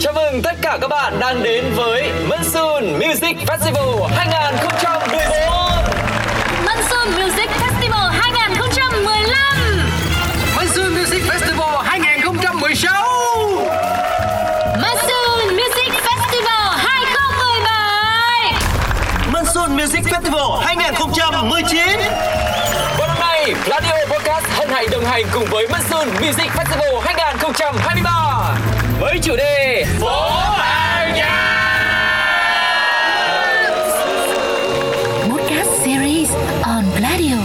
Chào mừng tất cả các bạn đang đến với Monsoon Music Festival 2014. Monsoon Music Festival 2015 Monsoon Music Festival 2016 Monsoon Music Festival 2017 Monsoon Music Festival 2019 Và năm nay, Radio Podcast hân hạnh đồng hành cùng với Monsoon Music Festival 2023 với chủ đề Phố An Nhạc. Podcast Series on Gladio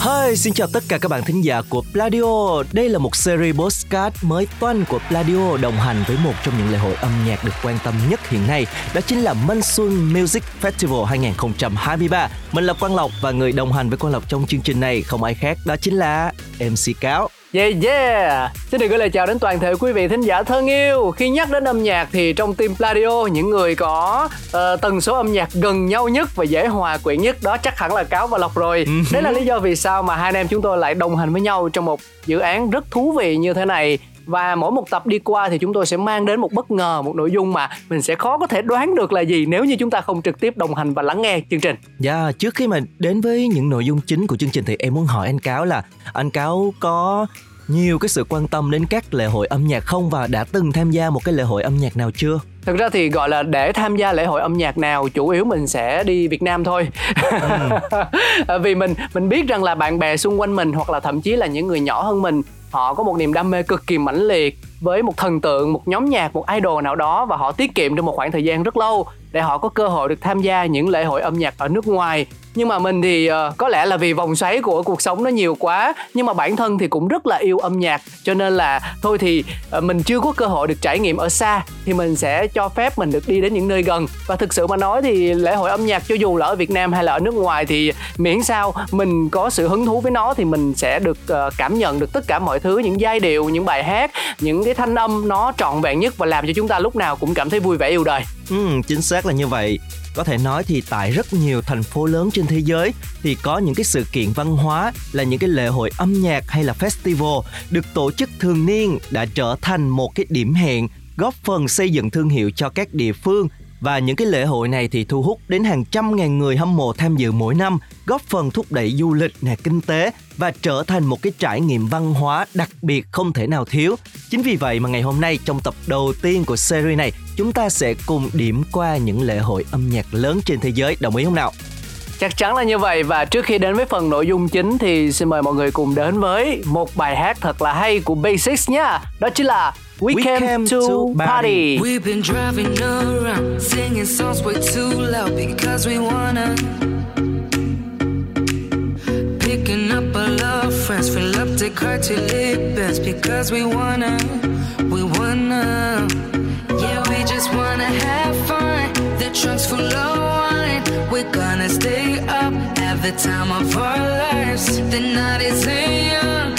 Hi, xin chào tất cả các bạn thính giả của Pladio. Đây là một series postcard mới toanh của Pladio đồng hành với một trong những lễ hội âm nhạc được quan tâm nhất hiện nay. Đó chính là Monsoon Music Festival 2023. Mình là Quang Lộc và người đồng hành với Quang Lộc trong chương trình này không ai khác đó chính là MC Cáo. Yeah yeah. Xin được gửi lời chào đến toàn thể quý vị thính giả thân yêu. Khi nhắc đến âm nhạc thì trong team Pladio Những người có uh, tần số âm nhạc gần nhau nhất và dễ hòa quyện nhất Đó chắc hẳn là Cáo và Lộc rồi. Đấy là lý do vì sao mà hai anh em chúng tôi lại đồng hành với nhau Trong một dự án rất thú vị như thế này và mỗi một tập đi qua thì chúng tôi sẽ mang đến một bất ngờ một nội dung mà mình sẽ khó có thể đoán được là gì nếu như chúng ta không trực tiếp đồng hành và lắng nghe chương trình Dạ, yeah, trước khi mà đến với những nội dung chính của chương trình thì em muốn hỏi anh Cáo là anh Cáo có nhiều cái sự quan tâm đến các lễ hội âm nhạc không và đã từng tham gia một cái lễ hội âm nhạc nào chưa? thực ra thì gọi là để tham gia lễ hội âm nhạc nào chủ yếu mình sẽ đi Việt Nam thôi ừ. vì mình mình biết rằng là bạn bè xung quanh mình hoặc là thậm chí là những người nhỏ hơn mình họ có một niềm đam mê cực kỳ mãnh liệt với một thần tượng, một nhóm nhạc, một idol nào đó và họ tiết kiệm được một khoảng thời gian rất lâu để họ có cơ hội được tham gia những lễ hội âm nhạc ở nước ngoài. Nhưng mà mình thì uh, có lẽ là vì vòng xoáy của cuộc sống nó nhiều quá nhưng mà bản thân thì cũng rất là yêu âm nhạc. Cho nên là thôi thì uh, mình chưa có cơ hội được trải nghiệm ở xa thì mình sẽ cho phép mình được đi đến những nơi gần. Và thực sự mà nói thì lễ hội âm nhạc cho dù là ở Việt Nam hay là ở nước ngoài thì miễn sao mình có sự hứng thú với nó thì mình sẽ được uh, cảm nhận được tất cả mọi thứ những giai điệu những bài hát những cái thanh âm nó trọn vẹn nhất và làm cho chúng ta lúc nào cũng cảm thấy vui vẻ yêu đời. Ừ, chính xác là như vậy. Có thể nói thì tại rất nhiều thành phố lớn trên thế giới thì có những cái sự kiện văn hóa là những cái lễ hội âm nhạc hay là festival được tổ chức thường niên đã trở thành một cái điểm hẹn góp phần xây dựng thương hiệu cho các địa phương và những cái lễ hội này thì thu hút đến hàng trăm ngàn người hâm mộ tham dự mỗi năm, góp phần thúc đẩy du lịch nè kinh tế và trở thành một cái trải nghiệm văn hóa đặc biệt không thể nào thiếu. Chính vì vậy mà ngày hôm nay trong tập đầu tiên của series này, chúng ta sẽ cùng điểm qua những lễ hội âm nhạc lớn trên thế giới, đồng ý không nào? Chắc chắn là như vậy và trước khi đến với phần nội dung chính thì xin mời mọi người cùng đến với một bài hát thật là hay của Basics nha. Đó chính là We, We came, came to, to party. party. We've been driving around, singing songs way too loud because we wanna. Picking up all our friends, fill up the car till it bends because we wanna, we wanna. Yeah, we just wanna have fun. The trunk's full of wine. We're gonna stay up, have the time of our lives. The night is young,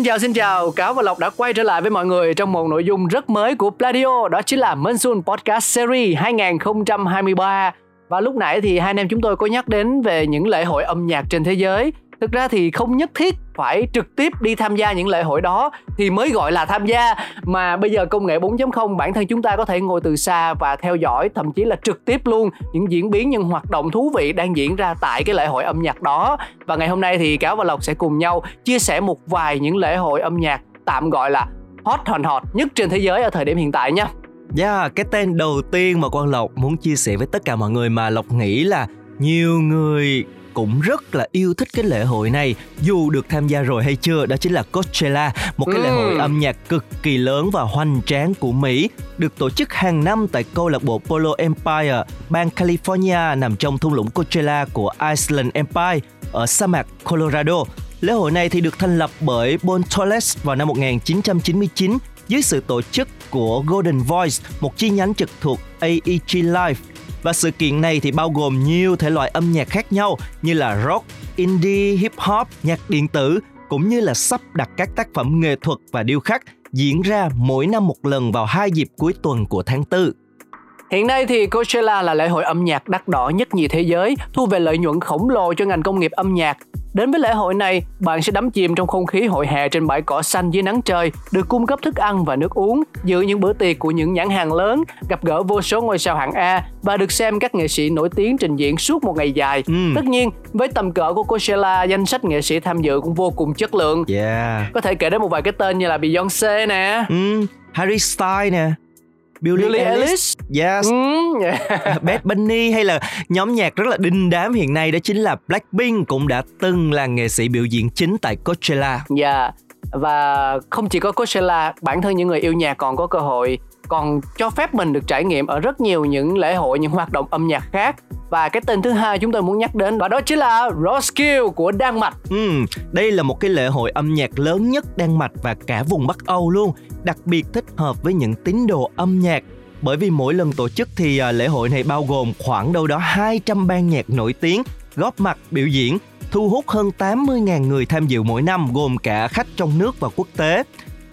Xin chào xin chào, Cáo và Lộc đã quay trở lại với mọi người trong một nội dung rất mới của Pladio Đó chính là Monsoon Podcast Series 2023 Và lúc nãy thì hai anh em chúng tôi có nhắc đến về những lễ hội âm nhạc trên thế giới. Thực ra thì không nhất thiết phải trực tiếp đi tham gia những lễ hội đó thì mới gọi là tham gia. Mà bây giờ công nghệ 4.0 bản thân chúng ta có thể ngồi từ xa và theo dõi thậm chí là trực tiếp luôn những diễn biến những hoạt động thú vị đang diễn ra tại cái lễ hội âm nhạc đó. Và ngày hôm nay thì cáo và lộc sẽ cùng nhau chia sẻ một vài những lễ hội âm nhạc tạm gọi là hot hòn hot nhất trên thế giới ở thời điểm hiện tại nha. Yeah, cái tên đầu tiên mà Quang Lộc muốn chia sẻ với tất cả mọi người mà Lộc nghĩ là nhiều người cũng rất là yêu thích cái lễ hội này dù được tham gia rồi hay chưa đó chính là Coachella một cái lễ Ừ. hội âm nhạc cực kỳ lớn và hoành tráng của Mỹ được tổ chức hàng năm tại câu lạc bộ Polo Empire bang California nằm trong thung lũng Coachella của Island Empire ở sa mạc Colorado Lễ hội này thì được thành lập bởi Bon Torres vào năm 1999 dưới sự tổ chức của Golden Voice, một chi nhánh trực thuộc AEG Live. Và sự kiện này thì bao gồm nhiều thể loại âm nhạc khác nhau như là rock, indie, hip hop, nhạc điện tử cũng như là sắp đặt các tác phẩm nghệ thuật và điêu khắc diễn ra mỗi năm một lần vào hai dịp cuối tuần của tháng 4. Hiện nay thì Coachella là lễ hội âm nhạc đắt đỏ nhất nhì thế giới, thu về lợi nhuận khổng lồ cho ngành công nghiệp âm nhạc. Đến với lễ hội này, bạn sẽ đắm chìm trong không khí hội hè trên bãi cỏ xanh dưới nắng trời, được cung cấp thức ăn và nước uống, dự những bữa tiệc của những nhãn hàng lớn, gặp gỡ vô số ngôi sao hạng A và được xem các nghệ sĩ nổi tiếng trình diễn suốt một ngày dài. Ừ. Tất nhiên, với tầm cỡ của Coachella, danh sách nghệ sĩ tham dự cũng vô cùng chất lượng. Yeah. Có thể kể đến một vài cái tên như là Beyoncé nè, Ừ, Harry Styles nè, Billie, Billie Eilish, Eilish. yes, Ừ, yeah. Bad Bunny hay là nhóm nhạc rất là đinh đám hiện nay đó chính là Blackpink cũng đã từng là nghệ sĩ biểu diễn chính tại Coachella. Dạ và không chỉ có Coachella, bản thân những người yêu nhạc còn có cơ hội còn cho phép mình được trải nghiệm ở rất nhiều những lễ hội, những hoạt động âm nhạc khác. Và cái tên thứ hai chúng tôi muốn nhắc đến và đó chính là Roskilde của Đan Mạch. Ừ, đây là một cái lễ hội âm nhạc lớn nhất Đan Mạch và cả vùng Bắc Âu luôn, đặc biệt thích hợp với những tín đồ âm nhạc. Bởi vì mỗi lần tổ chức thì à, lễ hội này bao gồm khoảng đâu đó 200 ban nhạc nổi tiếng góp mặt biểu diễn, thu hút hơn 80.000 người tham dự mỗi năm gồm cả khách trong nước và quốc tế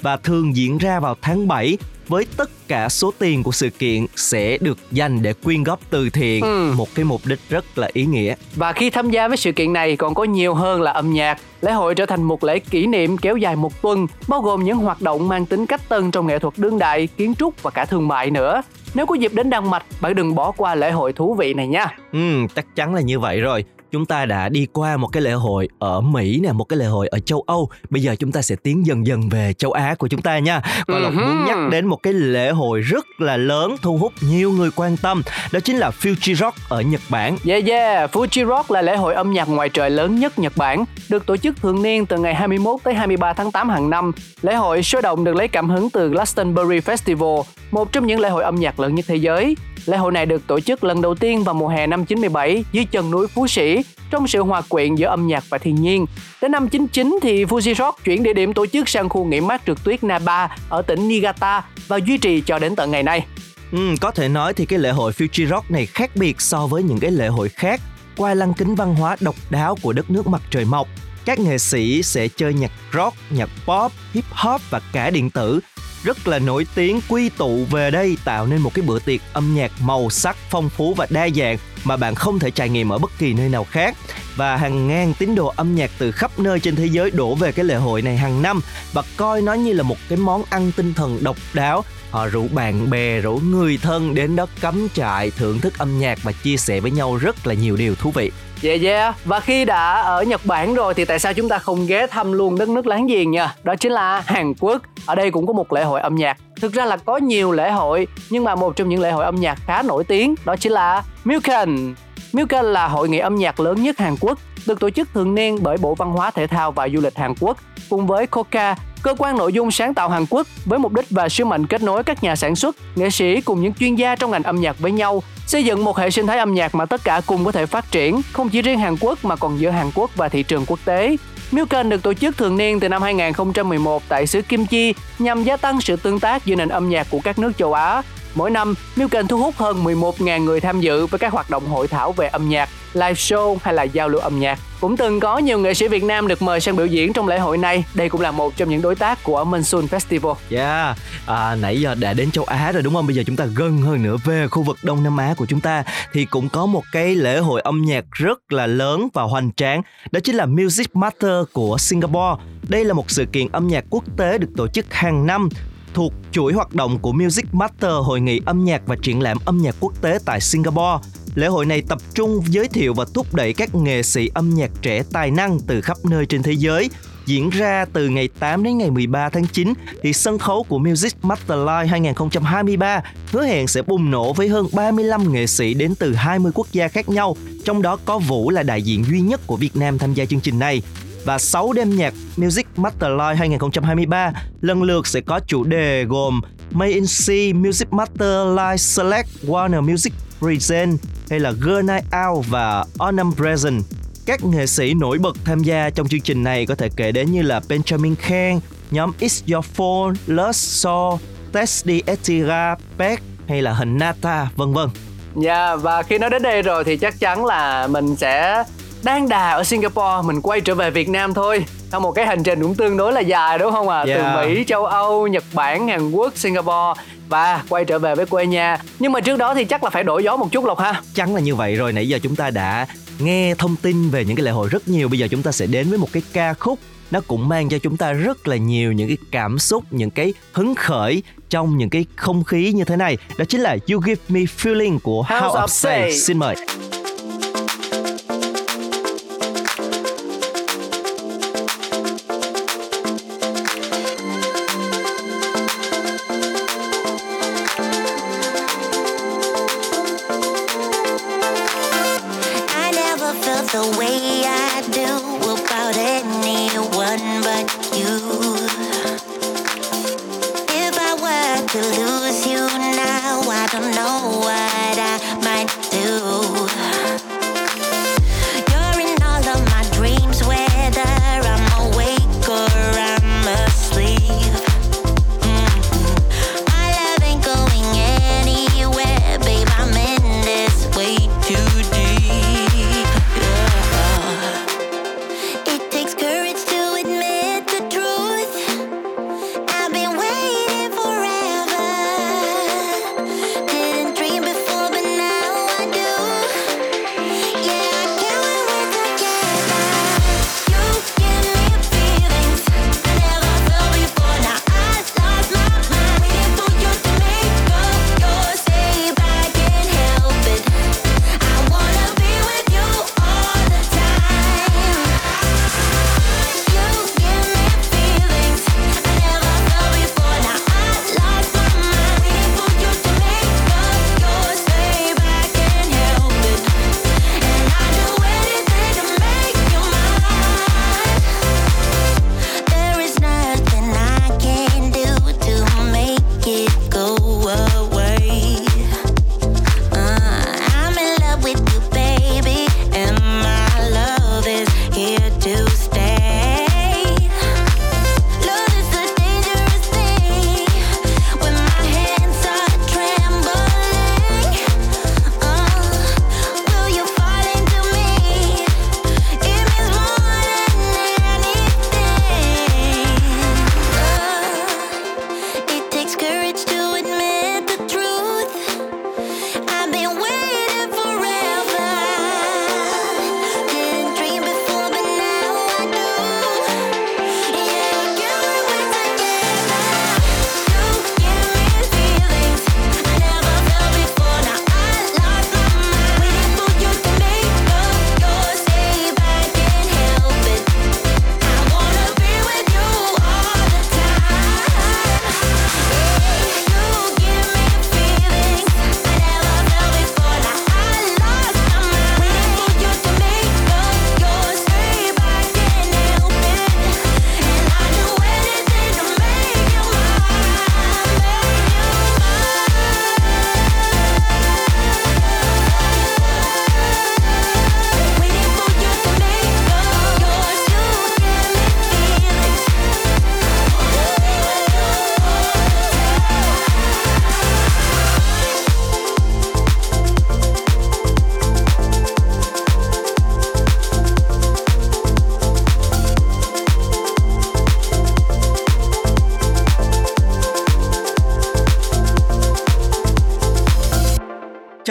và thường diễn ra vào tháng 7 với tất cả số tiền của sự kiện sẽ được dành để quyên góp từ thiện, Ừ. một cái mục đích rất là ý nghĩa. Và khi tham gia với sự kiện này còn có nhiều hơn là âm nhạc. Lễ hội trở thành một lễ kỷ niệm kéo dài một tuần, bao gồm những hoạt động mang tính cách tân trong nghệ thuật đương đại, kiến trúc và cả thương mại nữa. Nếu có dịp đến Đan Mạch, bạn đừng bỏ qua lễ hội thú vị này nha. Ừ, chắc chắn là như vậy rồi. Chúng ta đã đi qua một cái lễ hội ở Mỹ nè, một cái lễ hội ở châu Âu. Bây giờ chúng ta sẽ tiến dần dần về châu Á của chúng ta nha. Và Lộc muốn nhắc đến một cái lễ hội rất là lớn thu hút nhiều người quan tâm. Đó chính là Fuji Rock ở Nhật Bản. Yeah yeah, Fuji Rock là lễ hội âm nhạc ngoài trời lớn nhất Nhật Bản, được tổ chức thường niên từ ngày 21 tới 23 tháng 8 hàng năm. Lễ hội sôi động được lấy cảm hứng từ Glastonbury Festival, một trong những lễ hội âm nhạc lớn nhất thế giới. Lễ hội này được tổ chức lần đầu tiên vào mùa hè năm 97 dưới chân núi Phú Sĩ, trong sự hòa quyện giữa âm nhạc và thiên nhiên. Đến năm 99 thì Fuji Rock chuyển địa điểm tổ chức sang khu nghỉ mát trượt tuyết Naba ở tỉnh Niigata và duy trì cho đến tận ngày nay. Ừ, có thể nói thì cái lễ hội Fuji Rock này khác biệt so với những cái lễ hội khác qua lăng kính văn hóa độc đáo của đất nước mặt trời mọc. Các nghệ sĩ sẽ chơi nhạc rock, nhạc pop, hip hop và cả điện tử rất là nổi tiếng, quy tụ về đây, tạo nên một cái bữa tiệc âm nhạc màu sắc phong phú và đa dạng mà bạn không thể trải nghiệm ở bất kỳ nơi nào khác. và hàng ngàn tín đồ âm nhạc từ khắp nơi trên thế giới đổ về cái lễ hội này hàng năm và coi nó như là một cái món ăn tinh thần độc đáo họ rủ bạn bè, rủ người thân đến đó cắm trại, thưởng thức âm nhạc và chia sẻ với nhau rất là nhiều điều thú vị Yeah yeah. Và khi đã ở Nhật Bản rồi thì tại sao chúng ta không ghé thăm luôn đất nước láng giềng nha Đó chính là Hàn Quốc. Ở đây cũng có một lễ hội âm nhạc. Thực ra là có nhiều lễ hội Nhưng mà một trong những lễ hội âm nhạc khá nổi tiếng Đó chính là Milken. Milken là hội nghị âm nhạc lớn nhất Hàn Quốc được tổ chức thường niên bởi Bộ Văn hóa Thể thao và Du lịch Hàn Quốc. Cùng với Coca, cơ quan nội dung sáng tạo Hàn Quốc với mục đích và sứ mệnh kết nối các nhà sản xuất, nghệ sĩ cùng những chuyên gia trong ngành âm nhạc với nhau, xây dựng một hệ sinh thái âm nhạc mà tất cả cùng có thể phát triển, không chỉ riêng Hàn Quốc mà còn giữa Hàn Quốc và thị trường quốc tế. Milken được tổ chức thường niên từ năm 2011 tại xứ Kim Chi nhằm gia tăng sự tương tác giữa nền âm nhạc của các nước châu Á. Mỗi năm, Milken thu hút hơn 11.000 người tham dự với các hoạt động hội thảo về âm nhạc, live show hay là giao lưu âm nhạc. Cũng từng có nhiều nghệ sĩ Việt Nam được mời sang biểu diễn trong lễ hội này. Đây cũng là một trong những đối tác của Monsoon Festival. Yeah, à, nãy giờ đã đến châu Á rồi đúng không? Bây giờ chúng ta gần hơn nữa về khu vực Đông Nam Á của chúng ta thì cũng có một cái lễ hội âm nhạc rất là lớn và hoành tráng. Đó chính là Music Matter của Singapore. Đây là một sự kiện âm nhạc quốc tế được tổ chức hàng năm thuộc chuỗi hoạt động của Music Master hội nghị âm nhạc và triển lãm âm nhạc quốc tế tại Singapore. Lễ hội này tập trung giới thiệu và thúc đẩy các nghệ sĩ âm nhạc trẻ tài năng từ khắp nơi trên thế giới. Diễn ra từ ngày 8 đến ngày 13 tháng 9 thì sân khấu của Music Master Live 2023 hứa hẹn sẽ bùng nổ với hơn 35 nghệ sĩ đến từ 20 quốc gia khác nhau, trong đó có Vũ là đại diện duy nhất của Việt Nam tham gia chương trình này và 6 đêm nhạc Music Master Live 2023 lần lượt sẽ có chủ đề gồm Made in C Music Master Live Select Warner Music Present hay là Girl Night Out và Autumn Present. Các nghệ sĩ nổi bật tham gia trong chương trình này có thể kể đến như là Benjamin Khan, nhóm It's Your Phone, Lust Soul Testy Etira, Beck hay là hình Nata, vân vân. Dạ yeah, và khi nói đến đây rồi thì chắc chắn là mình sẽ đang đà ở Singapore mình quay trở về Việt Nam thôi. Sau một cái hành trình cũng tương đối là dài đúng không ạ? À? yeah. từ Mỹ châu Âu Nhật Bản Hàn Quốc Singapore và quay trở về với quê nhà. Nhưng mà trước đó thì chắc là phải đổi gió một chút lộc ha. Chắn là như vậy rồi nãy giờ chúng ta đã nghe thông tin về những cái lễ hội rất nhiều. Bây giờ chúng ta sẽ đến với một cái ca khúc. Nó cũng mang cho chúng ta rất là nhiều những cái cảm xúc những cái hứng khởi trong những cái không khí như thế này. Đó chính là You Give Me Feeling của House, House of Say xin mời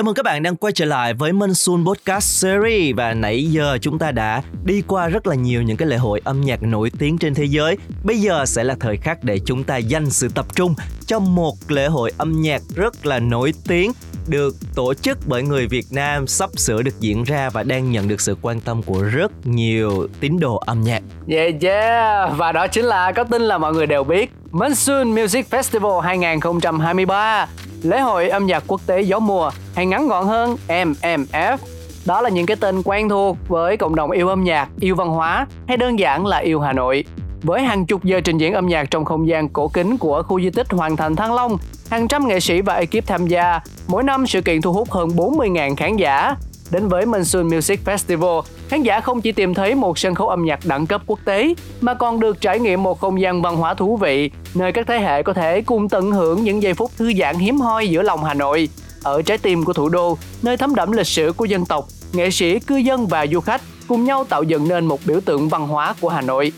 cảm ơn các bạn đang quay trở lại với Monsoon Podcast Series và nãy giờ chúng ta đã đi qua rất là nhiều những cái lễ hội âm nhạc nổi tiếng trên thế giới. Bây giờ sẽ là thời khắc để chúng ta dành sự tập trung cho một lễ hội âm nhạc rất là nổi tiếng, được tổ chức bởi người Việt Nam sắp sửa được diễn ra và đang nhận được sự quan tâm của rất nhiều tín đồ âm nhạc. Yeah yeah Và đó chính là, có tin là mọi người đều biết, Monsoon Music Festival 2023 Lễ hội âm nhạc quốc tế gió mùa hay ngắn gọn hơn MMF đó là những cái tên quen thuộc với cộng đồng yêu âm nhạc, yêu văn hóa hay đơn giản là yêu Hà Nội. Với hàng chục giờ trình diễn âm nhạc trong không gian cổ kính của khu di tích Hoàng Thành Thăng Long, hàng trăm nghệ sĩ và ekip tham gia, mỗi năm sự kiện thu hút hơn 40.000 khán giả. Đến với Monsoon Music Festival, khán giả không chỉ tìm thấy một sân khấu âm nhạc đẳng cấp quốc tế, mà còn được trải nghiệm một không gian văn hóa thú vị, nơi các thế hệ có thể cùng tận hưởng những giây phút thư giãn hiếm hoi giữa lòng Hà Nội. Ở trái tim của thủ đô, nơi thấm đẫm lịch sử của dân tộc, nghệ sĩ, cư dân và du khách cùng nhau tạo dựng nên một biểu tượng văn hóa của Hà Nội.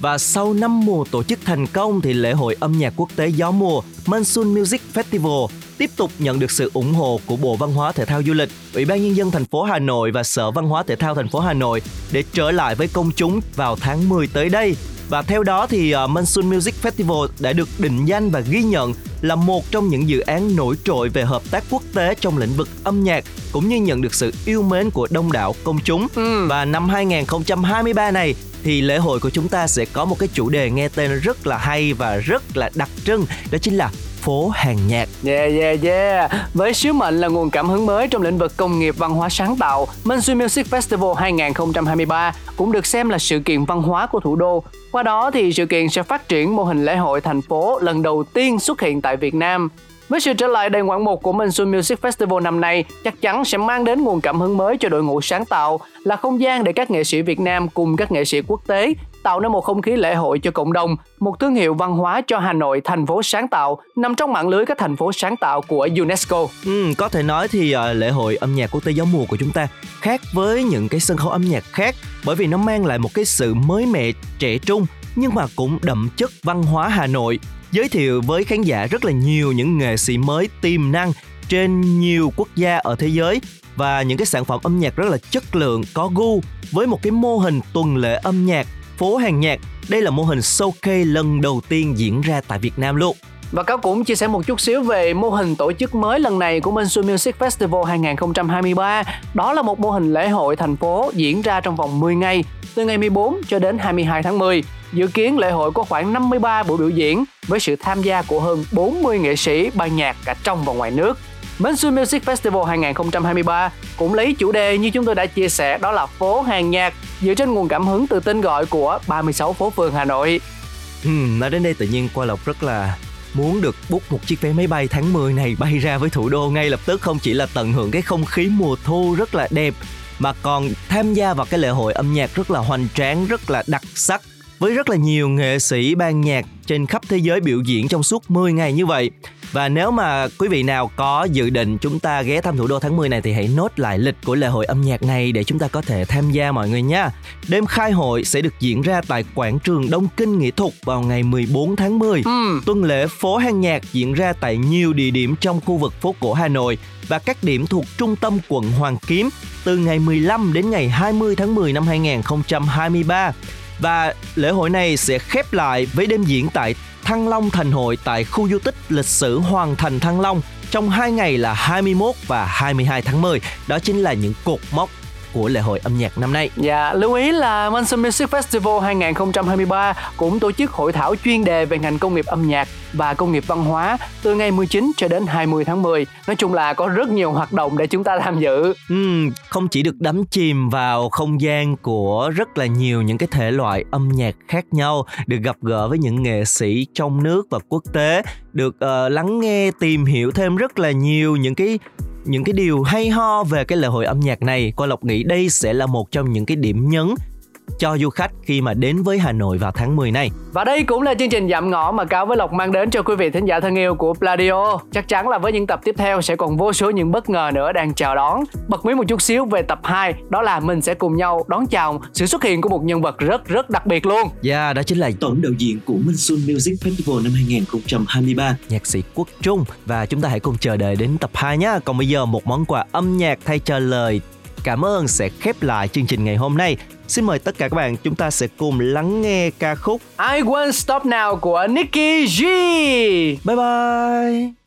Và sau 5 mùa tổ chức thành công thì lễ hội âm nhạc quốc tế gió mùa Monsoon Music Festival tiếp tục nhận được sự ủng hộ của Bộ Văn hóa Thể thao Du lịch, Ủy ban nhân dân thành phố Hà Nội và Sở Văn hóa Thể thao thành phố Hà Nội để trở lại với công chúng vào tháng 10 tới đây. Và theo đó thì uh, Monsoon Music Festival đã được định danh và ghi nhận là một trong những dự án nổi trội về hợp tác quốc tế trong lĩnh vực âm nhạc cũng như nhận được sự yêu mến của đông đảo công chúng. Ừ. Và năm 2023 này thì lễ hội của chúng ta sẽ có một cái chủ đề nghe tên rất là hay và rất là đặc trưng đó chính là phố hàng nhạc. Yeah yeah yeah. Với sứ mệnh là nguồn cảm hứng mới trong lĩnh vực công nghiệp văn hóa sáng tạo Mansu Music Festival 2023 cũng được xem là sự kiện văn hóa của thủ đô. Qua đó thì sự kiện sẽ phát triển mô hình lễ hội thành phố lần đầu tiên xuất hiện tại Việt Nam. Với sự trở lại đầy ngoạn mục của Minsu Music Festival năm nay, chắc chắn sẽ mang đến nguồn cảm hứng mới cho đội ngũ sáng tạo, là không gian để các nghệ sĩ Việt Nam cùng các nghệ sĩ quốc tế tạo nên một không khí lễ hội cho cộng đồng, một thương hiệu văn hóa cho Hà Nội thành phố sáng tạo, nằm trong mạng lưới các thành phố sáng tạo của UNESCO. ừ, có thể nói thì uh, lễ hội âm nhạc quốc tế gió mùa của chúng ta khác với những cái sân khấu âm nhạc khác bởi vì nó mang lại một cái sự mới mẻ trẻ trung nhưng mà cũng đậm chất văn hóa Hà Nội giới thiệu với khán giả rất là nhiều những nghệ sĩ mới tiềm năng trên nhiều quốc gia ở thế giới và những cái sản phẩm âm nhạc rất là chất lượng có gu với một cái mô hình tuần lễ âm nhạc phố hàng nhạc đây là mô hình showcase lần đầu tiên diễn ra tại Việt Nam luôn Và Cáo cũng chia sẻ một chút xíu về mô hình tổ chức mới lần này của Minsu Music Festival 2023. Đó là một mô hình lễ hội thành phố diễn ra trong vòng 10 ngày, từ ngày 14 cho đến 22 tháng 10. Dự kiến lễ hội có khoảng 53 buổi biểu diễn với sự tham gia của hơn 40 nghệ sĩ ban nhạc cả trong và ngoài nước. Bến Xuyên Music Festival 2023 cũng lấy chủ đề như chúng tôi đã chia sẻ đó là phố hàng nhạc dựa trên nguồn cảm hứng từ tên gọi của 36 phố phường Hà Nội. ừ, nói đến đây tự nhiên Qua Lộc rất là muốn được book một chiếc vé máy bay tháng 10 này bay ra với thủ đô ngay lập tức không chỉ là tận hưởng cái không khí mùa thu rất là đẹp mà còn tham gia vào cái lễ hội âm nhạc rất là hoành tráng, rất là đặc sắc với rất là nhiều nghệ sĩ ban nhạc trên khắp thế giới biểu diễn trong suốt 10 ngày như vậy. Và nếu mà quý vị nào có dự định chúng ta ghé thăm thủ đô tháng 10 này thì hãy nốt lại lịch của lễ hội âm nhạc này để chúng ta có thể tham gia mọi người nha. Đêm khai hội sẽ được diễn ra tại quảng trường Đông Kinh Nghệ thuật vào ngày 14 tháng 10. Ừm. Tuần lễ phố hàng nhạc diễn ra tại nhiều địa điểm trong khu vực phố cổ Hà Nội và các điểm thuộc trung tâm quận Hoàn Kiếm từ ngày 15 đến ngày 20 tháng 10 năm 2023. Và lễ hội này sẽ khép lại với đêm diễn tại Thăng Long Thành Hội tại khu du tích lịch sử Hoàng Thành Thăng Long trong hai ngày là 21 và 22 tháng 10. Đó chính là những cột mốc của lễ hội âm nhạc năm nay. Dạ, lưu ý là Monsoon Music Festival 2023 cũng tổ chức hội thảo chuyên đề về ngành công nghiệp âm nhạc và công nghiệp văn hóa từ ngày 19 cho đến 20 tháng 10. Nói chung là có rất nhiều hoạt động để chúng ta tham dự. Ừm, không chỉ được đắm chìm vào không gian của rất là nhiều những cái thể loại âm nhạc khác nhau, được gặp gỡ với những nghệ sĩ trong nước và quốc tế, được ờ, lắng nghe tìm hiểu thêm rất là nhiều những cái những cái điều hay ho về cái lễ hội âm nhạc này. Qua Lộc nghĩ đây sẽ là một trong những cái điểm nhấn cho du khách khi mà đến với Hà Nội vào tháng 10 này. Và đây cũng là chương trình dặm ngõ mà Cáo với Lộc mang đến cho quý vị thính giả thân yêu của Pladio. Chắc chắn là với những tập tiếp theo sẽ còn vô số những bất ngờ nữa đang chào đón. Bật mí một chút xíu về tập 2, đó là mình sẽ cùng nhau đón chào sự xuất hiện của một nhân vật rất rất đặc biệt luôn. Yeah, đó chính là tổng đạo diễn của Minh Xuân Music Festival năm 2023. nhạc sĩ Quốc Trung và chúng ta hãy cùng chờ đợi đến tập 2 nhé. Còn bây giờ một món quà âm nhạc thay cho lời cảm ơn sẽ khép lại chương trình ngày hôm nay. Xin mời tất cả các bạn chúng ta sẽ cùng lắng nghe ca khúc I Won't Stop Now của Nicky G. Bye bye.